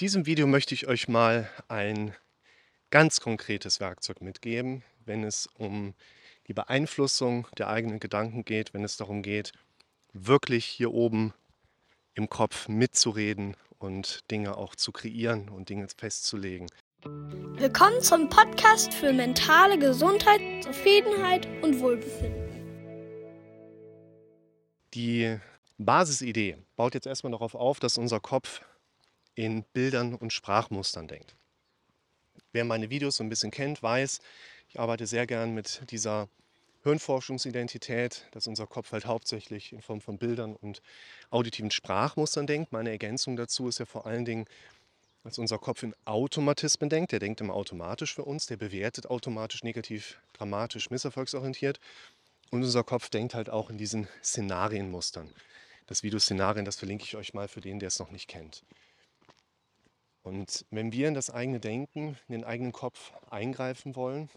diesem Video möchte ich euch mal ein ganz konkretes Werkzeug mitgeben, wenn es um die Beeinflussung der eigenen Gedanken geht, wenn es darum geht, wirklich hier oben im Kopf mitzureden und Dinge auch zu kreieren und Dinge festzulegen. Willkommen zum Podcast für mentale Gesundheit, Zufriedenheit und Wohlbefinden. Die Basisidee baut jetzt erstmal darauf auf, dass unser Kopf in Bildern und Sprachmustern denkt. Wer meine Videos so ein bisschen kennt, weiß, ich arbeite sehr gern mit dieser Hirnforschungsidentität, dass unser Kopf halt hauptsächlich in Form von Bildern und auditiven Sprachmustern denkt. Meine Ergänzung dazu ist ja vor allen Dingen, dass unser Kopf in Automatismen denkt. Der denkt immer automatisch für uns, der bewertet automatisch negativ, dramatisch, misserfolgsorientiert. Und unser Kopf denkt halt auch in diesen Szenarienmustern. Das Video Szenarien, das verlinke ich euch mal für den, der es noch nicht kennt. Und wenn wir in das eigene Denken, in den eigenen Kopf eingreifen wollen,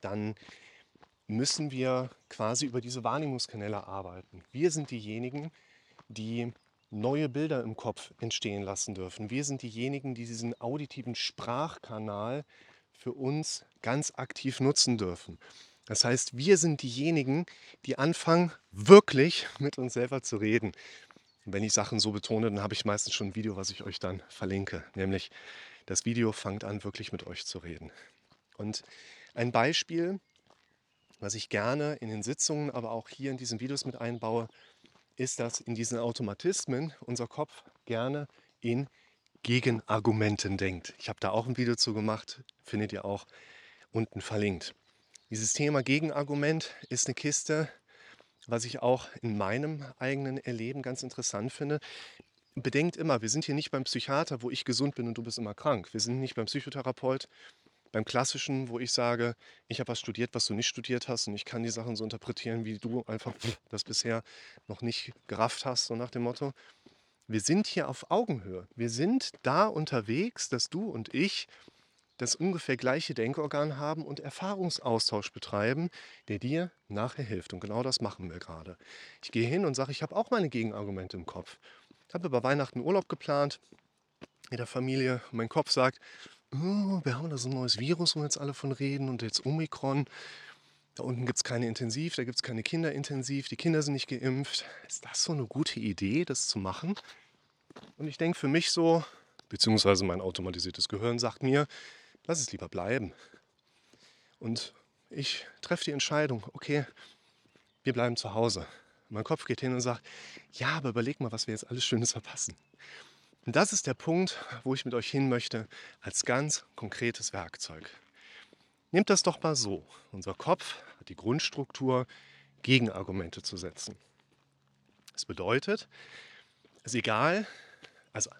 dann müssen wir quasi über diese Wahrnehmungskanäle arbeiten. Wir sind diejenigen, die neue Bilder im Kopf entstehen lassen dürfen. Wir sind diejenigen, die diesen auditiven Sprachkanal für uns ganz aktiv nutzen dürfen. Das heißt, wir sind diejenigen, die anfangen, wirklich mit uns selber zu reden. Und wenn ich Sachen so betone, dann habe ich meistens schon ein Video, was ich euch dann verlinke. Nämlich das Video fängt an, wirklich mit euch zu reden. Und ein Beispiel, was ich gerne in den Sitzungen, aber auch hier in diesen Videos mit einbaue, ist, dass in diesen Automatismen unser Kopf gerne in Gegenargumenten denkt. Ich habe da auch ein Video zu gemacht, findet ihr auch unten verlinkt. Dieses Thema Gegenargument ist eine Kiste, was ich auch in meinem eigenen Erleben ganz interessant finde. Bedenkt immer, wir sind hier nicht beim Psychiater, wo ich gesund bin und du bist immer krank. Wir sind nicht beim Psychotherapeut, beim Klassischen, wo ich sage, ich habe was studiert, was du nicht studiert hast und ich kann die Sachen so interpretieren, wie du einfach das bisher noch nicht gerafft hast, so nach dem Motto. Wir sind hier auf Augenhöhe. Wir sind da unterwegs, dass du und ich das ungefähr gleiche Denkorgan haben und Erfahrungsaustausch betreiben, der dir nachher hilft. Und genau das machen wir gerade. Ich gehe hin und sage, ich habe auch meine Gegenargumente im Kopf. Ich habe über Weihnachten Urlaub geplant mit der Familie. Und mein Kopf sagt, oh, wir haben da so ein neues Virus, wo jetzt alle von reden und jetzt Omikron. Da unten gibt es keine Intensiv, da gibt es keine Kinderintensiv, die Kinder sind nicht geimpft. Ist das so eine gute Idee, das zu machen? Und ich denke für mich so, beziehungsweise mein automatisiertes Gehirn sagt mir, lass es lieber bleiben. Und ich treffe die Entscheidung, okay, wir bleiben zu Hause. mein Kopf geht hin und sagt, ja, aber überleg mal, was wir jetzt alles Schönes verpassen. Und das ist der Punkt, wo ich mit euch hin möchte, als ganz konkretes Werkzeug. Nehmt das doch mal so. Unser Kopf hat die Grundstruktur, Gegenargumente zu setzen. Das bedeutet, es ist egal, also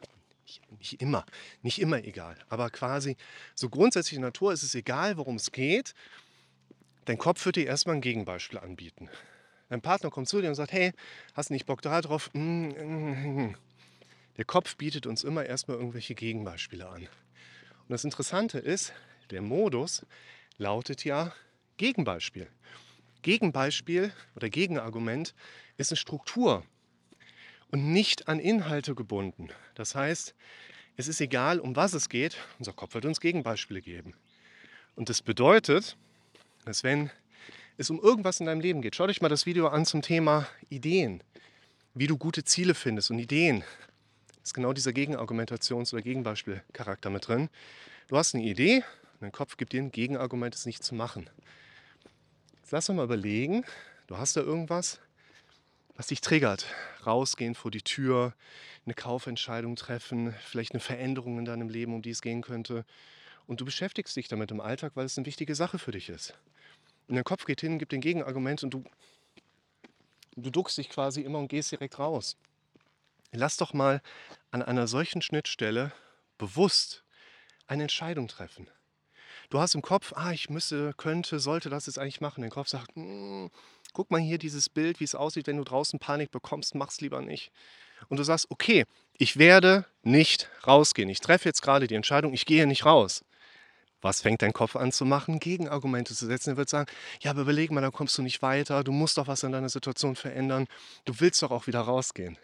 nicht immer, nicht immer egal, aber quasi so grundsätzlich in der Natur ist es egal, worum es geht. Dein Kopf wird dir erstmal ein Gegenbeispiel anbieten. Dein Partner kommt zu dir und sagt, hey, hast du nicht Bock da drauf? Mm, mm, mm. Der Kopf bietet uns immer erstmal irgendwelche Gegenbeispiele an. Und das Interessante ist, der Modus lautet ja Gegenbeispiel. Gegenbeispiel oder Gegenargument ist eine Struktur und nicht an Inhalte gebunden. Das heißt, es ist egal, um was es geht, unser Kopf wird uns Gegenbeispiele geben. Und das bedeutet, dass wenn es um irgendwas in deinem Leben geht, schau dich mal das Video an zum Thema Ideen, wie du gute Ziele findest und Ideen ist genau dieser Gegenargumentations- oder Gegenbeispielcharakter mit drin. Du hast eine Idee, und dein Kopf gibt dir ein Gegenargument, es nicht zu machen. Jetzt lass uns mal überlegen, du hast da irgendwas, was dich triggert. Rausgehen vor die Tür, eine Kaufentscheidung treffen, vielleicht eine Veränderung in deinem Leben, um die es gehen könnte. Und du beschäftigst dich damit im Alltag, weil es eine wichtige Sache für dich ist. Und dein Kopf geht hin, gibt den Gegenargument und du, du duckst dich quasi immer und gehst direkt raus. Lass doch mal an einer solchen Schnittstelle bewusst eine Entscheidung treffen. Du hast im Kopf, ah, ich müsste, könnte, sollte das jetzt eigentlich machen. Dein Kopf sagt, mm, guck mal hier dieses Bild, wie es aussieht, wenn du draußen Panik bekommst, mach's lieber nicht. Und du sagst, okay, ich werde nicht rausgehen. Ich treffe jetzt gerade die Entscheidung, ich gehe nicht raus. Was fängt dein Kopf an zu machen? Gegenargumente zu setzen. Er wird sagen, ja, aber überleg mal, da kommst du nicht weiter, du musst doch was in deiner Situation verändern, du willst doch auch wieder rausgehen.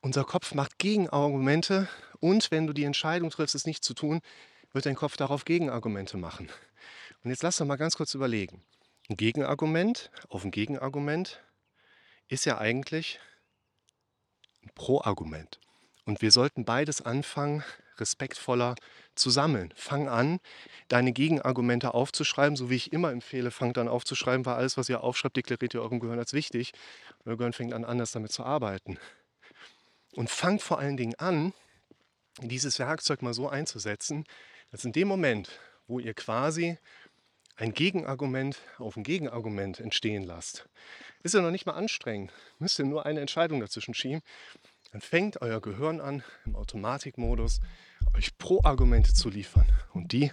unser Kopf macht Gegenargumente und wenn du die Entscheidung triffst, es nicht zu tun, wird dein Kopf darauf Gegenargumente machen. Und jetzt lass doch mal ganz kurz überlegen. Ein Gegenargument auf ein Gegenargument ist ja eigentlich ein Pro-Argument. Und wir sollten beides anfangen, respektvoller zu sammeln. Fang an, deine Gegenargumente aufzuschreiben, so wie ich immer empfehle, fangt an aufzuschreiben, weil alles, was ihr aufschreibt, deklariert ihr eurem Gehirn als wichtig. Euer Gehirn fängt an, anders damit zu arbeiten. Und fangt vor allen Dingen an, dieses Werkzeug mal so einzusetzen, dass in dem Moment, wo ihr quasi ein Gegenargument auf ein Gegenargument entstehen lasst, ist ja noch nicht mal anstrengend. Müsst ihr nur eine Entscheidung dazwischen schieben. Dann fängt euer Gehirn an, im Automatikmodus euch Pro-Argumente zu liefern. Und die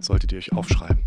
solltet ihr euch aufschreiben.